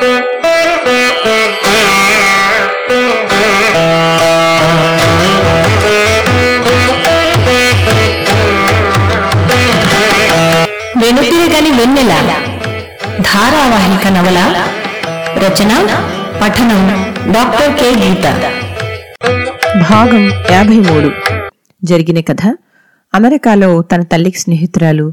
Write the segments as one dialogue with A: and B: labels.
A: వెనుతిరగని వెన్నెల ధారావాహిక నవల రచన పఠనం డాక్టర్ కె. గీత.
B: భాగం యాభై మూడు. జరిగిన కథ అమెరికాలో తన తల్లికి స్నేహితురాలు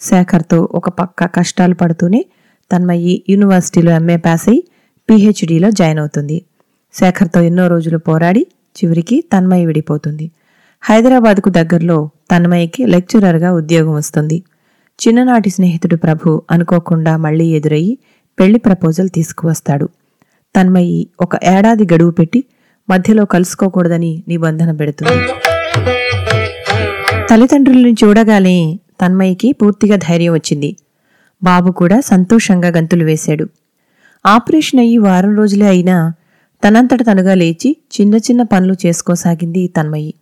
B: శేఖర్తో ఒక పక్క కష్టాలు పడుతూనే తన్మయ్యి యూనివర్సిటీలో ఎంఏ పాస్ అయి పీహెచ్డీలో జాయిన్ అవుతుంది. శేఖర్తో ఎన్నో రోజులు పోరాడి చివరికి తన్మయి విడిపోతుంది. హైదరాబాద్కు దగ్గరలో తన్మయికి లెక్చరర్గా ఉద్యోగం వస్తుంది. చిన్ననాటి స్నేహితుడు ప్రభు అనుకోకుండా మళ్ళీ ఎదురయ్యి పెళ్ళి ప్రపోజల్ తీసుకువస్తాడు. తన్మయి ఒక ఏడాది గడువు పెట్టి మధ్యలో కలుసుకోకూడదని నిబంధన పెడుతుంది. తల్లిదండ్రులను చూడగానే తన్మయికి పూర్తిగా ధైర్యం వచ్చింది. బాబు కూడా సంతోషంగా గంతులు వేశాడు. ఆపరేషన్ అయ్యి వారం రోజులే అయినా తనంతట తనుగా లేచి చిన్న చిన్న పనులు చేసుకోసాగింది తన్మయి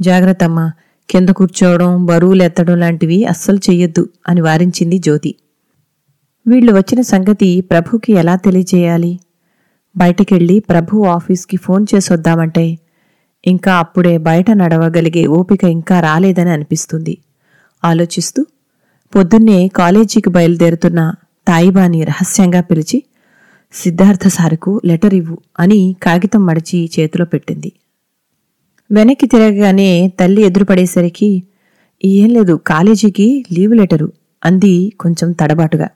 B: జాగ్రత్తమ్మ కింద కూర్చోవడం బరువులు ఎత్తడం లాంటివి అస్సలు చెయ్యొద్దు అని వారించింది జ్యోతి. వీళ్ళు వచ్చిన సంగతి ప్రభుకి ఎలా తెలియజేయాలి? బయటకెళ్ళి ప్రభు ఆఫీస్కి ఫోన్ చేసొద్దామంటే ఇంకా అప్పుడే బయట నడవగలిగే ఓపిక ఇంకా రాలేదని అనిపిస్తుంది. ఆలోచిస్తూ పొద్దున్నే కాలేజీకి బయలుదేరుతున్న తాయిబాని రహస్యంగా పిలిచి సిద్ధార్థ సారుకు లెటర్ ఇవ్వు అని కాగితం మడిచి చేతిలో పెట్టింది. వెనక్కి తిరగగానే తల్లి ఎదురుపడేసరికి ఏం లేదు కాలేజీకి లీవ్ లెటరు అంది కొంచెం తడబాటుగా.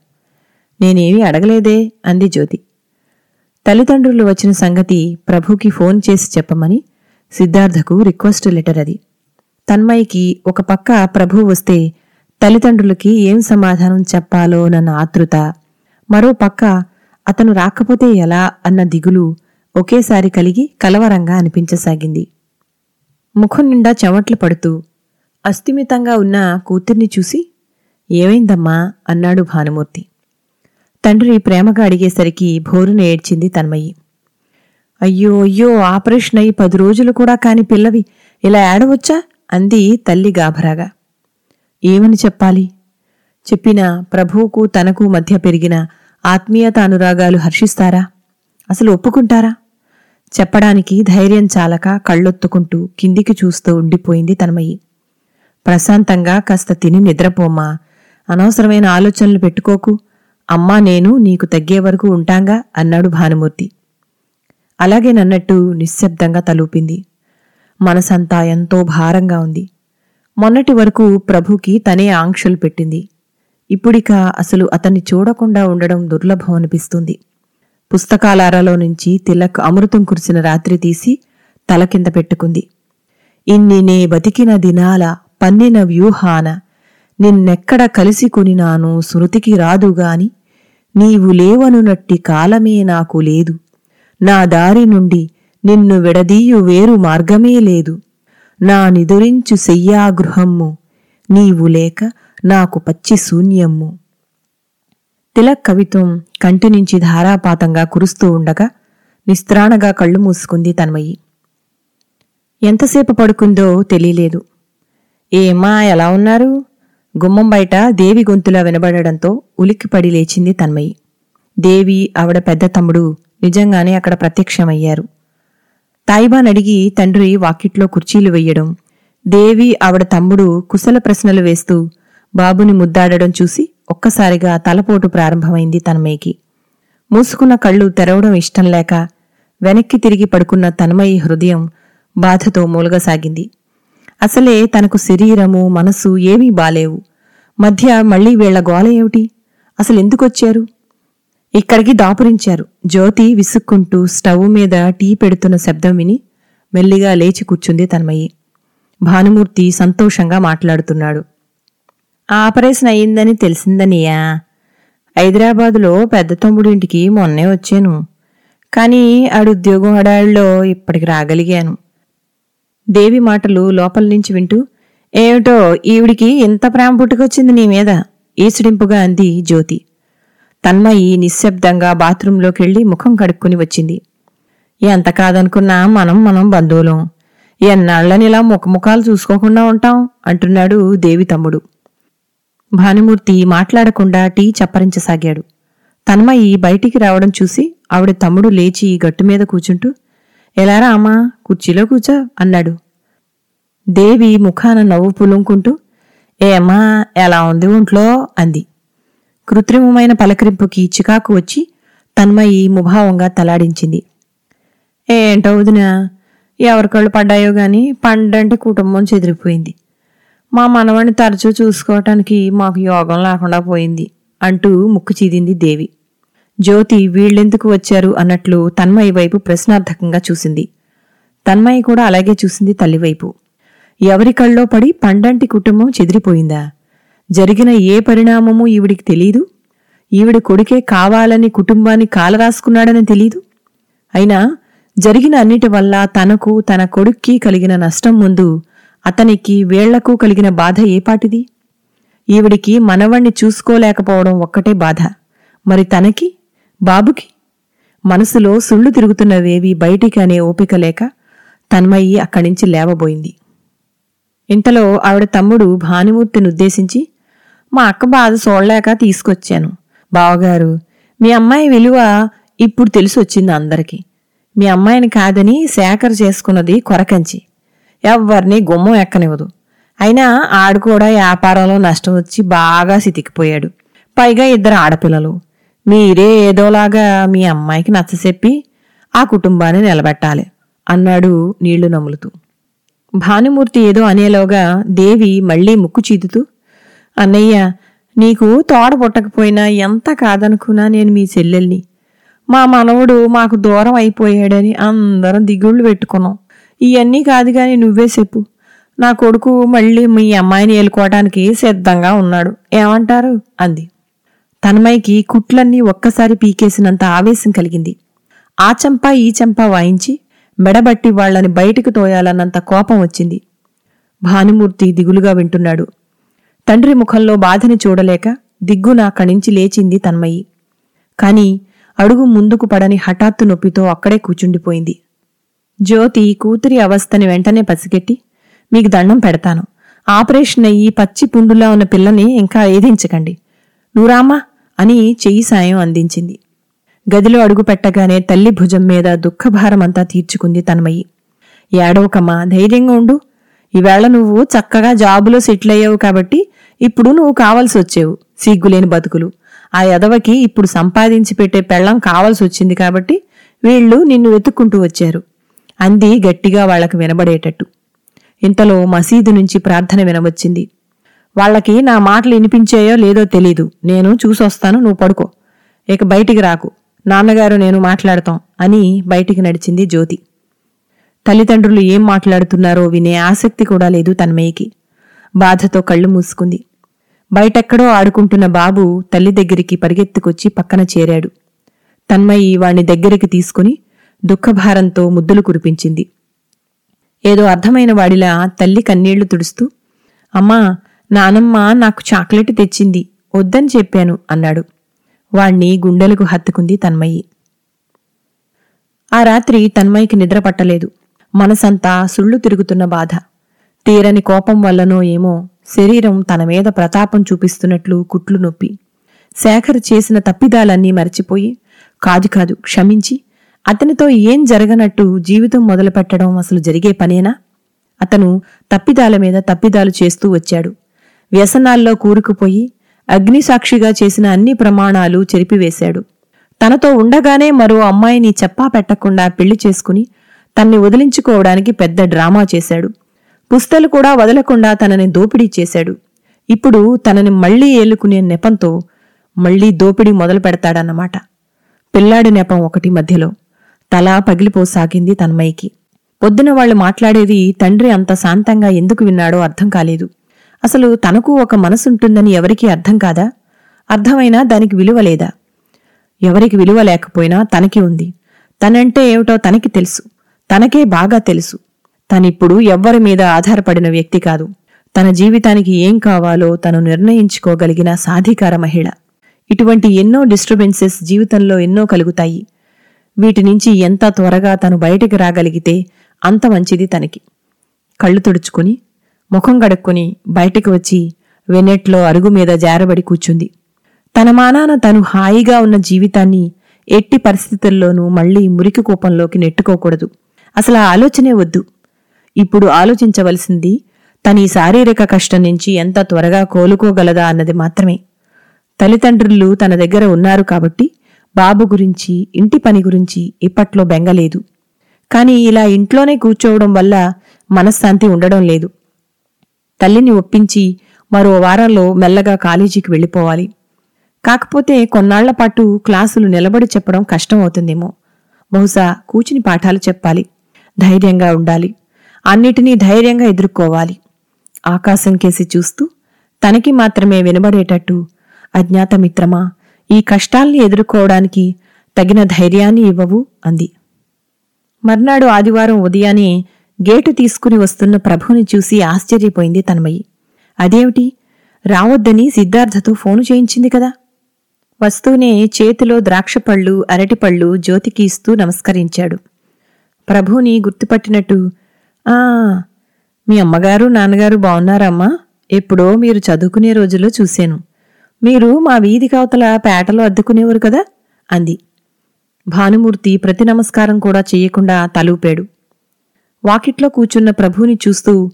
B: నేనేమీ అడగలేదే అంది జ్యోతి. తల్లిదండ్రులు వచ్చిన సంగతి ప్రభుకి ఫోన్ చేసి చెప్పమని సిద్ధార్థకు రిక్వెస్ట్ లెటర్ అది. తన్మయికి ఒక పక్క ప్రభు వస్తే తల్లిదండ్రులకి ఏం సమాధానం చెప్పాలో నన్న ఆతృత. మరో పక్క అతను రాకపోతే ఎలా అన్న దిగులు ఒకేసారి కలిగి కలవరంగా అనిపించసాగింది. ముఖం నిండా చెమట్లు పడుతూ అస్థిమితంగా ఉన్న కూతుర్ని చూసి ఏమైందమ్మా? అన్నాడు భానుమూర్తి. తండ్రి ప్రేమగా అడిగేసరికి భోరున ఏడ్చింది తన్మయ్యి. అయ్యో అయ్యో ఆపరేషన్ అయి పది రోజులు కూడా కాని పిల్లవి ఇలా ఏడవచ్చా? అంది తల్లి గాభరాగా. ఏమని చెప్పాలి? చెప్పిన ప్రభువుకు తనకు మధ్య పెరిగిన ఆత్మీయత అనురాగాలు హర్షిస్తారా? అసలు ఒప్పుకుంటారా? చెప్పడానికి ధైర్యం చాలక కళ్ళొత్తుకుంటూ కిందికి చూస్తూ ఉండిపోయింది తనమయ్యి ప్రశాంతంగా కాస్త తిని నిద్రపోమ్మా. అనవసరమైన ఆలోచనలు పెట్టుకోకు. అమ్మా నేను నీకు తగ్గే వరకు ఉంటాంగా అన్నాడు భానుమూర్తి. అలాగేనన్నట్టు నిశ్శబ్దంగా తలూపింది. మనసంతా ఎంతో భారంగా ఉంది. మొన్నటి వరకు ప్రభుకి తనే ఆంక్షలు పెట్టింది. ఇప్పుడిక అసలు అతన్ని చూడకుండా ఉండడం దుర్లభం అనిపిస్తుంది. పుస్తకాలారలో నుంచి తిలక్ అమృతం కురిసిన రాత్రి తీసి తల కింద పెట్టుకుంది. ఇన్ని నే బతికిన దినాల పన్నిన వ్యూహాన నిన్నెక్కడ కలిసి కొనినాను శృతికి రాదుగాని నీవు లేవనునట్టి కాలమే నాకు లేదు. నా దారి నుండి నిన్ను విడదీయు వేరు మార్గమే లేదు. నా నిదురించు శయ్యాగృహమ్ము నీవు లేక నాకు పచ్చి శూన్యమ్ము. తిలక్ కవిత్వం కంటి నుంచి ధారాపాతంగా కురుస్తూ ఉండగా నిస్త్రాణగా కళ్ళు మూసుకుంది తన్మయి. ఎంతసేపు పడుకుందో తెలియలేదు. ఏమా ఎలా ఉన్నారు? గుమ్మం బయట దేవి గొంతులా వినబడడంతో ఉలిక్కిపడి లేచింది తన్మయి. దేవి ఆవిడ పెద్ద తమ్ముడు నిజంగానే అక్కడ ప్రత్యక్షమయ్యారు. తాయిబాన్ అడిగి తండ్రి వాకిట్లో కుర్చీలు వెయ్యడం దేవి ఆవిడ తమ్ముడు కుశల ప్రశ్నలు వేస్తూ బాబుని ముద్దాడడం చూసి ఒక్కసారిగా తలపోటు ప్రారంభమైంది తన్మయ్యకి మూసుకున్న కళ్ళు తెరవడం ఇష్టం లేక వెనక్కి తిరిగి పడుకున్న తన్మయి హృదయం బాధతో మూలగసాగింది. అసలే తనకు శరీరము మనసు ఏమీ బాలేవు. మధ్య మళ్ళీ వీళ్ళ గోల ఏమిటి? అసలెందుకొచ్చారు ఇక్కడికి దాపురించారు. జ్యోతి విసుక్కుంటూ స్టవ్ మీద టీ పెడుతున్న శబ్దం విని మెల్లిగా లేచి కూర్చుంది తన్మయి. భానుమూర్తి సంతోషంగా మాట్లాడుతున్నాడు. ఆపరేషన్ అయ్యిందని తెలిసిందనియా? హైదరాబాదులో పెద్ద తమ్ముడింటికి మొన్నే వచ్చాను. కానీ ఆడు ఉద్యోగం హడాళ్ళలో ఇప్పటికి రాగలిగాను. దేవి మాటలు లోపల నుంచి వింటూ ఏమిటో ఈవిడికి ఇంత ప్రేమ పుట్టుకొచ్చింది నీ మీద? ఈసుడింపుగా అంది జ్యోతి. తన్మయి నిశ్శబ్దంగా బాత్రూంలోకెళ్ళి ముఖం కడుక్కుని వచ్చింది. ఎంత కాదనుకున్నా మనం మనం బంధువులం. ఎన్నాళ్ళని ఇలా ముఖముఖాలు చూసుకోకుండా ఉంటాం? అంటున్నాడు దేవి తమ్ముడు. భానుమూర్తి మాట్లాడకుండా టీ చప్పరించసాగాడు. తన్మయి బయటికి రావడం చూసి ఆవిడ తమ్ముడు లేచి గట్టు మీద కూచుంటూ ఎలారా అమ్మా కుర్చీలో కూర్చో అన్నాడు. దేవి ముఖాన నవ్వు పులుంకుంటూ ఏమా ఎలా ఉంది ఒంట్లో? అంది. కృత్రిమమైన పలకరింపుకి చికాకు వచ్చి తన్మయి ముభావంగా తలాడించింది. ఏంటో వదినా ఎవరికళ్ళు పడ్డాయో గాని పండంటే కుటుంబం చెదిరిపోయింది మా మనవణ్ణి తరచూ చూసుకోవటానికి మాకు యోగం లేకుండా పోయింది అంటూ ముక్కు చీదింది దేవి. జ్యోతి వీళ్ళెందుకు వచ్చారు అన్నట్లు తన్మయి వైపు ప్రశ్నార్థకంగా చూసింది. తన్మయి కూడా అలాగే చూసింది తల్లివైపు. ఎవరి కళ్ళో పడి పండంటి కుటుంబం చెదిరిపోయిందా? జరిగిన ఏ పరిణామమూ ఈవిడికి తెలీదు. ఈవిడి కొడుకే కావాలని కుటుంబాన్ని కాలరాసుకున్నాడని తెలీదు. అయినా జరిగిన అన్నిటి వల్ల తనకు తన కొడుక్కి కలిగిన నష్టం ముందు అతనికి వేళ్ళకు కలిగిన బాధ ఏపాటిది ఈవిడికి మనవణ్ణి చూసుకోలేకపోవడం ఒక్కటే బాధ. మరి తనకి? బాబుకి? మనసులో సుళ్ళు తిరుగుతున్నవేవి బయటికి అనే ఓపిక లేక తన్మయ్యి అక్కడి నుంచి లేవబోయింది. ఇంతలో ఆవిడ తమ్ముడు భానుమూర్తిని ఉద్దేశించి మా అక్క బాధ చూడలేక తీసుకొచ్చాను. బావగారు మీ అమ్మాయి విలువ ఇప్పుడు తెలిసి వచ్చింది అందరికీ. మీ అమ్మాయిని కాదని సేకర చేసుకున్నది కొరకంచి. ఎవరిని గుమ్మం ఎక్కనివ్వదు. అయినా ఆడు కూడా వ్యాపారంలో నష్టం వచ్చి బాగా సితికిపోయాడు. పైగా ఇద్దరు ఆడపిల్లలు. మీరే ఏదోలాగా మీ అమ్మాయికి నచ్చచెప్పి ఆ కుటుంబాన్ని నిలబెట్టాలి అన్నాడు నీళ్ళు నములుతూ. భానుమూర్తి ఏదో అనేలోగా దేవి మళ్ళీ ముక్కు చీదుతూ అన్నయ్య నీకు తోడ పుట్టకపోయినా ఎంత కాదనుకున్నా నేను మీ చెల్లెల్ని. మా మనవడు మాకు దూరం అయిపోయాడని అందరం దిగుళ్ళు పెట్టుకున్నాం. ఇవన్నీ కాదు కానీ నువ్వే చెప్పు. నా కొడుకు మళ్ళీ మీ అమ్మాయిని ఏలుకోవటానికి సిద్ధంగా ఉన్నాడు. ఏమంటారు? అంది. తన్మయ్యకి కుట్లన్నీ ఒక్కసారి పీకేసినంత ఆవేశం కలిగింది. ఆ చెంప ఈ చెంప వాయించి మెడబట్టి వాళ్ళని బయటికి తోయాలన్నంత కోపం వచ్చింది. భానుమూర్తి దిగులుగా వింటున్నాడు. తండ్రి ముఖంలో బాధని చూడలేక దిగ్గున కణించి లేచింది తన్మయి. కాని అడుగు ముందుకు పడని హఠాత్తు నొప్పితో అక్కడే కూచుండిపోయింది. జ్యోతి కూతురి అవస్థని వెంటనే పసిగెట్టి మీకు దండం పెడతాను. ఆపరేషన్ అయ్యి పచ్చి పుండులా ఉన్న పిల్లని ఇంకా ఏదించకండి నూరామా అని చెయ్యి సాయం అందించింది. గదిలో అడుగు పెట్టగానే తల్లి భుజం మీద దుఃఖభారమంతా తీర్చుకుంది తన్మయి. ఏడవకమ్మా ధైర్యంగా ఉండు. ఈవేళ నువ్వు చక్కగా జాబులో సెటిల్ అయ్యావు కాబట్టి ఇప్పుడు నువ్వు కావాల్సి వచ్చేవు సిగ్గులేని బతుకులు. ఆ ఎదవకి ఇప్పుడు సంపాదించి పెట్టే పెళ్ళం కావాల్సి వచ్చింది కాబట్టి వీళ్ళు నిన్ను వెతుక్కుంటూ వచ్చారు. అంది గట్టిగా వాళ్ళకు వినబడేటట్టు. ఇంతలో మసీదు నుంచి ప్రార్థన వినవచ్చింది. వాళ్ళకి నా మాటలు వినిపించాయో లేదో తెలీదు. నేను చూసొస్తాను నువ్వు పడుకో. ఇక బయటికి రాకు. నాన్నగారు నేను మాట్లాడతాం అని బయటికి నడిచింది జ్యోతి. తల్లిదండ్రులు ఏం మాట్లాడుతున్నారో వినే ఆసక్తి కూడా లేదు తన్మయ్యకి. బాధతో కళ్ళు మూసుకుంది. బయటెక్కడో ఆడుకుంటున్న బాబు తల్లి దగ్గరికి పరిగెత్తుకొచ్చి పక్కన చేరాడు. తన్మయి వాణ్ణి దగ్గరికి తీసుకుని దుఃఖభారంతో ముద్దులు కురిపించింది. ఏదో అర్థమైన వాడిలా తల్లి కన్నీళ్ళు తుడుస్తూ అమ్మా నానమ్మ నాకు చాక్లెట్ తెచ్చింది వద్దని చెప్పాను అన్నాడు. వాణ్ణి గుండెలకు హత్తుకుంది తన్మయి ఆ రాత్రి తన్మయికి నిద్ర పట్టలేదు. మనసంతా సుళ్ళు తిరుగుతున్న బాధ. తీరని కోపం వల్లనో ఏమో శరీరం తన మీద ప్రతాపం చూపిస్తున్నట్లు కుట్లు నొప్పి. శేఖర్ చేసిన తప్పిదాలన్నీ మరచిపోయి కాదు కాదు క్షమించి అతనితో ఏం జరగనట్టు జీవితం మొదలుపెట్టడం అసలు జరిగే పనేనా? అతను తప్పిదాల మీద తప్పిదాలు చేస్తూ వచ్చాడు. వ్యసనాల్లో కూరుకుపోయి అగ్నిసాక్షిగా చేసిన అన్ని ప్రమాణాలు చెరిపివేశాడు. తనతో ఉండగానే మరో అమ్మాయిని చెప్పా పెట్టకుండా పెళ్ళి చేసుకుని తన్ని వదిలించుకోవడానికి పెద్ద డ్రామా చేశాడు. పుస్తలు కూడా వదలకుండా తనని దోపిడీ చేశాడు. ఇప్పుడు తనని మళ్ళీ ఏలుకునే నెపంతో మళ్ళీ దోపిడీ మొదలు పెడతాడన్నమాట. పిల్లాడి నెపం ఒకటి మధ్యలో. తల పగిలిపోసాగింది తన్మయ్యకి. పొద్దున వాళ్ళు మాట్లాడేది తండ్రి అంత శాంతంగా ఎందుకు విన్నాడో అర్థం కాలేదు. అసలు తనకు ఒక మనసుంటుందని ఎవరికీ అర్థం కాదా? అర్థమైనా దానికి విలువ లేదా? ఎవరికి విలువ లేకపోయినా తనకి ఉంది. తనంటే ఏమిటో తనకి తెలుసు. తనకే బాగా తెలుసు. తనిప్పుడు ఎవ్వరి మీద ఆధారపడిన వ్యక్తి కాదు. తన జీవితానికి ఏం కావాలో తను నిర్ణయించుకోగలిగిన సాధికార మహిళ. ఇటువంటి ఎన్నో డిస్టర్బెన్సెస్ జీవితంలో ఎన్నో కలుగుతాయి. వీటి నుంచి ఎంత త్వరగా తను బయటికి రాగలిగితే అంత మంచిది తనకి. కళ్ళు తుడుచుకుని ముఖం కడుక్కుని బయటికి వచ్చి వెనెట్లో అరుగు మీద జారబడి కూర్చుంది. తన మానాన తను హాయిగా ఉన్న జీవితాన్ని ఎట్టి పరిస్థితుల్లోనూ మళ్ళీ మురికి కూపంలోకి నెట్టుకోకూడదు. అసలు ఆ ఆలోచనే వద్దు. ఇప్పుడు ఆలోచించవలసింది తన ఈ శారీరక కష్టం నుంచి ఎంత త్వరగా కోలుకోగలదా అన్నది మాత్రమే. తల్లిదండ్రులు తన దగ్గర ఉన్నారు కాబట్టి బాబు గురించి ఇంటి పని గురించి ఇప్పట్లో బెంగలేదు. కాని ఇలా ఇంట్లోనే కూర్చోవడం వల్ల మనశ్శాంతి ఉండడం లేదు. తల్లిని ఒప్పించి మరో వారంలో మెల్లగా కాలేజీకి వెళ్ళిపోవాలి. కాకపోతే కొన్నాళ్ళ పాటు క్లాసులు నిలబడి చెప్పడం కష్టమవుతుందేమో. బహుశా కూచిని పాఠాలు చెప్పాలి. ధైర్యంగా ఉండాలి. అన్నిటినీ ధైర్యంగా ఎదుర్కోవాలి. ఆకాశం కేసి చూస్తూ తనకి మాత్రమే వినబడేటట్టు అజ్ఞాత మిత్రమా ఈ కష్టాల్ని ఎదుర్కోవడానికి తగిన ధైర్యాన్ని ఇవ్వవు అంది. మర్నాడు ఆదివారం ఉదయాన్నే గేటు తీసుకుని వస్తున్న ప్రభుని చూసి ఆశ్చర్యపోయింది తన్మయి. అదేమిటి? రావద్దని సిద్ధార్థతో ఫోను చేయించింది కదా? వస్తూనే చేతిలో ద్రాక్షపళ్ళు అరటిపళ్ళు జ్యోతికి ఇస్తూ నమస్కరించాడు. ప్రభుని గుర్తుపట్టినట్టు. ఆ మీ అమ్మగారు నాన్నగారు బాగున్నారమ్మా. ఎప్పుడో మీరు చదువుకునే రోజుల్లో చూశాను. మీరు మా వీధి కవతల పేటలో అద్దుకునేవారు కదా? అంది. భానుమూర్తి ప్రతి నమస్కారం కూడా చేయకుండా తలూపాడు. వాకిట్లో కూర్చున్న ప్రభుని చూస్తూ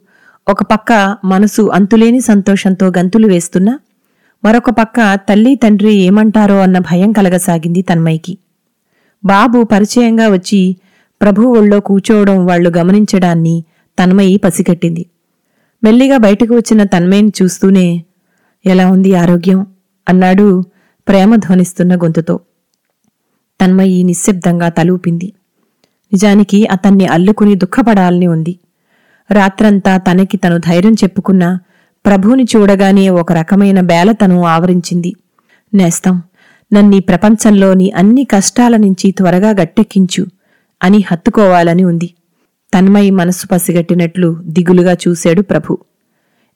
B: ఒక పక్క మనసు అంతులేని సంతోషంతో గంతులు వేస్తున్నా మరొక పక్క తల్లి తండ్రి ఏమంటారో అన్న భయం కలగసాగింది తన్మయ్యకి. బాబు పరిచయంగా వచ్చి ప్రభు ఒళ్ళో కూచోవడం వాళ్ళు గమనించడాన్ని తన్మయి పసిగట్టింది. మెల్లిగా బయటకు వచ్చిన తన్మయ్యని చూస్తూనే ఎలా ఉంది ఆరోగ్యం? అన్నాడు ప్రేమ ధ్వనిస్తున్న గొంతుతో. తన్మయి నిశ్శబ్దంగా తలూపింది. నిజానికి అతన్ని అల్లుకుని దుఃఖపడాలని ఉంది. రాత్రంతా తనకి తను ధైర్యం చెప్పుకున్న ప్రభుని చూడగానే ఒక రకమైన బేలతను ఆవరించింది. నేస్తం నన్నీ ప్రపంచంలోని అన్ని కష్టాల నుంచి త్వరగా గట్టెక్కించు. అని హత్తుకోవాలని ఉంది. తన్మయి మనస్సు పసిగట్టినట్లు దిగులుగా చూశాడు ప్రభు.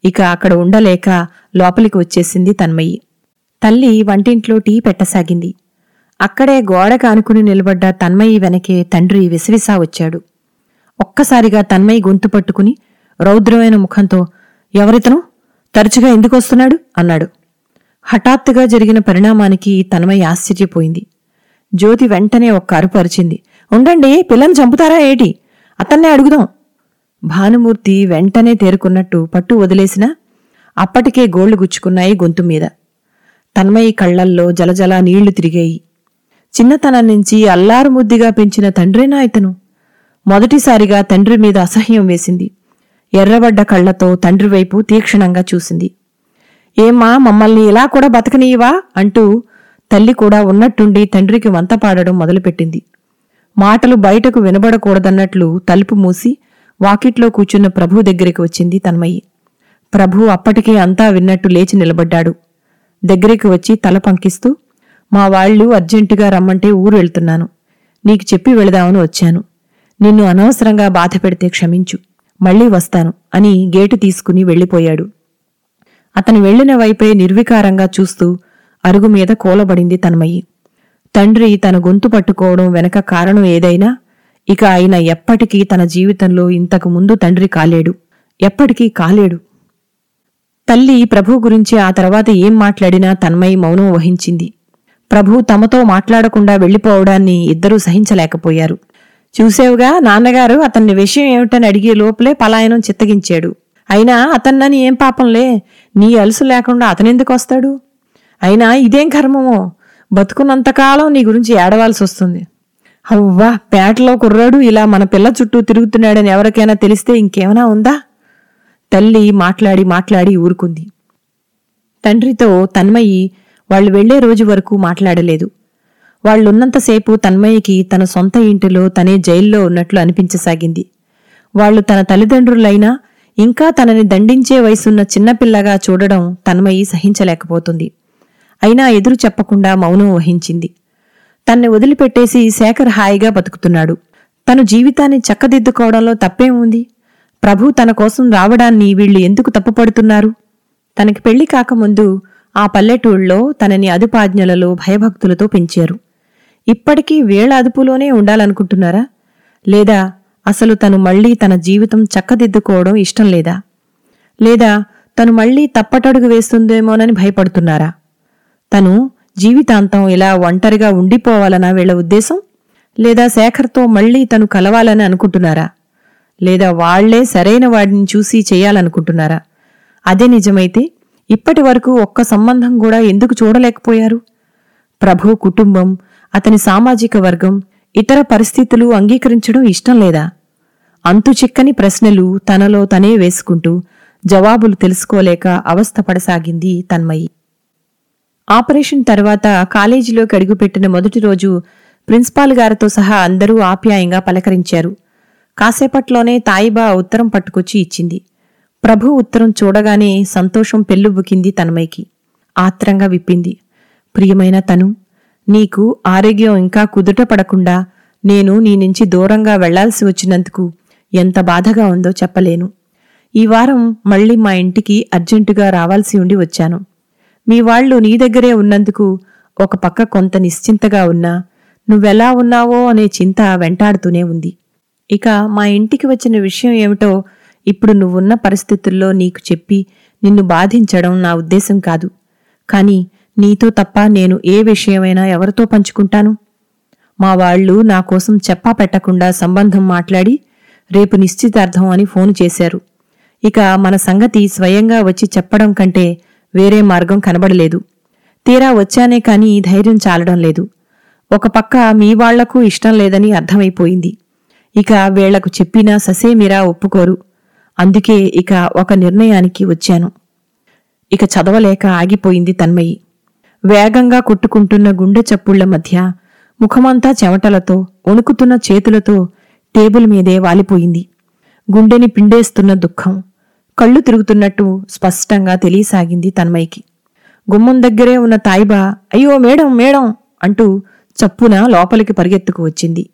B: ఇక అక్కడ ఉండలేక లోపలికి వచ్చేసింది తన్మయి. తల్లి వంటింట్లో టీ పెట్టసాగింది. అక్కడే గోడ కానుకుని నిలబడ్డ తన్మయి వెనకే తండ్రి విసవిసా వచ్చాడు. ఒక్కసారిగా తన్మయి గొంతు పట్టుకుని రౌద్రమైన ముఖంతో ఎవరితను? తరచుగా ఎందుకొస్తున్నాడు? అన్నాడు. హఠాత్తుగా జరిగిన పరిణామానికి తన్మయి ఆశ్చర్యపోయింది. జ్యోతి వెంటనే ఒక్క అరుపరిచింది ఉండండి పిల్లని చంపుతారా ఏటి? అతన్నే అడుగుదాం. భానుమూర్తి వెంటనే తేరుకున్నట్టు పట్టు వదిలేసినా అప్పటికే గోళ్ళు గుచ్చుకున్నాయి గొంతు మీద. తన్మయి కళ్ళల్లో జలజల నీళ్ళు తిరిగాయి. చిన్నతనం నుంచి అల్లారు ముద్దిగా పెంచిన తండ్రేనా ఇతను? మొదటిసారిగా తండ్రి మీద అసహ్యం వేసింది. ఎర్రబడ్డ కళ్ళతో తండ్రి వైపు తీక్షణంగా చూసింది. ఏమ్మా మమ్మల్ని ఇలా కూడా బతకనీయవా? అంటూ తల్లి కూడా ఉన్నట్టుండి తండ్రికి వంత పాడడం మొదలుపెట్టింది. మాటలు బయటకు వినబడకూడదన్నట్లు తలుపు మూసి వాకిట్లో కూర్చున్న ప్రభు దగ్గరికి వచ్చింది తన్మయి. ప్రభు అప్పటికే అంతా విన్నట్టు లేచి నిలబడ్డాడు. దగ్గరికి వచ్చి తల పంకిస్తూ మా వాళ్ళు అర్జెంటుగా రమ్మంటే ఊరు వెళ్తున్నాను. నీకు చెప్పి వెళదామని వచ్చాను. నిన్ను అనవసరంగా బాధ పెడితే క్షమించు. మళ్ళీ వస్తాను అని గేటు తీసుకుని వెళ్ళిపోయాడు. అతను వెళ్ళిన వైపే నిర్వికారంగా చూస్తూ అరుగు మీద కూలబడింది తన్మయి. తండ్రి తన గొంతు పట్టుకోవడం వెనక కారణం ఏదైనా ఇక ఆయన ఎప్పటికీ తన జీవితంలో ఇంతకు ముందు తండ్రి కాలేడు. ఎప్పటికీ కాలేడు. తల్లి ప్రభు గురించి ఆ తర్వాత ఏం మాట్లాడినా తన్మయి మౌనం వహించింది. ప్రభు తమతో మాట్లాడకుండా వెళ్ళిపోవడాన్ని ఇద్దరూ సహించలేకపోయారు. చూసేవుగా నాన్నగారు అతన్ని విషయం ఏమిటని అడిగే లోపలే పలాయనం చిత్తగించాడు. అయినా అతన్నని ఏం పాపంలే నీ అలుసు లేకుండా అతనెందుకు వస్తాడు? అయినా ఇదేం కర్మమో? బతుకున్నంతకాలం నీ గురించి ఏడవాల్సి వస్తుంది. అవ్వా పేటలో కుర్రాడు ఇలా మన పిల్ల చుట్టూ తిరుగుతున్నాడని ఎవరికైనా తెలిస్తే ఇంకేమైనా ఉందా? తల్లి మాట్లాడి మాట్లాడి ఊరుకుంది. తండ్రితో తన్మయి వాళ్ళు వెళ్ళే రోజు వరకు మాట్లాడలేదు. వాళ్ళున్నంతసేపు తన్మయ్యకి తన సొంత ఇంటిలో తనే జైల్లో ఉన్నట్లు అనిపించసాగింది. వాళ్ళు తన తల్లిదండ్రులైనా ఇంకా తనని దండించే వయసున్న చిన్నపిల్లగా చూడడం తన్మయి సహించలేకపోతుంది. అయినా ఎదురు చెప్పకుండా మౌనం వహించింది. తన్ని వదిలిపెట్టేసి శేఖర్ హాయిగా బతుకుతున్నాడు. తను జీవితాన్ని చక్కదిద్దుకోవడంలో తప్పేముంది? ప్రభు తన కోసం రావడాన్ని వీళ్ళు ఎందుకు తప్పుపడుతున్నారు? తనకి పెళ్ళి కాకముందు ఆ పల్లెటూళ్ళలో తనని అదుపాజ్ఞలలో భయభక్తులతో పెంచారు. ఇప్పటికీ వేళ అదుపులోనే ఉండాలనుకుంటున్నారా? లేదా అసలు తను మళ్ళీ తన జీవితం చక్కదిద్దుకోవడం ఇష్టం లేదా? లేదా తను మళ్ళీ తప్పటడుగు వేస్తుందేమోనని భయపడుతున్నారా? తను జీవితాంతం ఇలా ఒంటరిగా ఉండిపోవాలనా వీళ్ళ ఉద్దేశం? లేదా శేఖర్తో మళ్ళీ తను కలవాలని అనుకుంటున్నారా? లేదా వాళ్ళే సరైన వాడిని చూసి చేయాలనుకుంటున్నారా? అదే నిజమైతే ఇప్పటి వరకు ఒక్క సంబంధం కూడా ఎందుకు చూడలేకపోయారు? ప్రభు కుటుంబం అతని సామాజిక వర్గం ఇతర పరిస్థితులు అంగీకరించడం ఇష్టం లేదా? అంతు చిక్కని ప్రశ్నలు తనలో తనే వేసుకుంటూ జవాబులు తెలుసుకోలేక అవస్థపడసాగింది తన్మయి. ఆపరేషన్ తర్వాత కాలేజీలోకి అడుగుపెట్టిన మొదటి రోజు ప్రిన్సిపాల్ గారితో సహా అందరూ ఆప్యాయంగా పలకరించారు. కాసేపట్లోనే తాయిబా ఉత్తరం పట్టుకొచ్చి ఇచ్చింది. ప్రభు ఉత్తరం చూడగానే సంతోషం పెళ్ళుబుకింది తనమైకి ఆత్రంగా విప్పింది. ప్రియమైన తను నీకు ఆరోగ్యం ఇంకా కుదుట పడకుండా నేను నీ నుంచి దూరంగా వెళ్ళాల్సి వచ్చినందుకు ఎంత బాధగా ఉందో చెప్పలేను. ఈ వారం మళ్ళీ మా ఇంటికి అర్జెంటుగా రావాల్సి ఉండి వచ్చాను. మీ వాళ్ళు నీ దగ్గరే ఉన్నందుకు ఒక పక్క కొంత నిశ్చింతగా ఉన్నా నువ్వెలా ఉన్నావో అనే చింత వెంటాడుతూనే ఉంది. ఇక మా ఇంటికి వచ్చిన విషయం ఏమిటో ఇప్పుడు నువ్వున్న పరిస్థితుల్లో నీకు చెప్పి నిన్ను బాధించడం నా ఉద్దేశం కాదు. కాని నీతో తప్ప నేను ఏ విషయమైనా ఎవరితో పంచుకుంటాను? మా వాళ్ళు నా కోసం చెప్పా పెట్టకుండా సంబంధం మాట్లాడి రేపు నిశ్చితార్థం అని ఫోన్ చేశారు. ఇక మన సంగతి స్వయంగా వచ్చి చెప్పడం కంటే వేరే మార్గం కనబడలేదు. తీరా వచ్చానే కాని ధైర్యం చాలడం లేదు. ఒక పక్క మీ వాళ్ళకు ఇష్టం లేదని అర్థమైపోయింది. ఇక వీళ్ళకు చెప్పినా ససేమిరా ఒప్పుకోరు. అందుకే ఇక ఒక నిర్ణయానికి వచ్చాను. ఇక చదవలేక ఆగిపోయింది తన్మయి. వేగంగా కొట్టుకుంటున్న గుండె చప్పుళ్ళ మధ్య ముఖమంతా చెమటలతో వణుకుతున్న చేతులతో టేబుల్ మీదే వాలిపోయింది. గుండెని పిండేస్తున్న దుఃఖం. కళ్ళు తిరుగుతున్నట్టు స్పష్టంగా తెలియసాగింది తన్మయ్యకి. గుమ్మం దగ్గరే ఉన్న తాయిబా అయ్యో మేడం మేడం అంటూ చప్పున లోపలికి పరిగెత్తుకు వచ్చింది.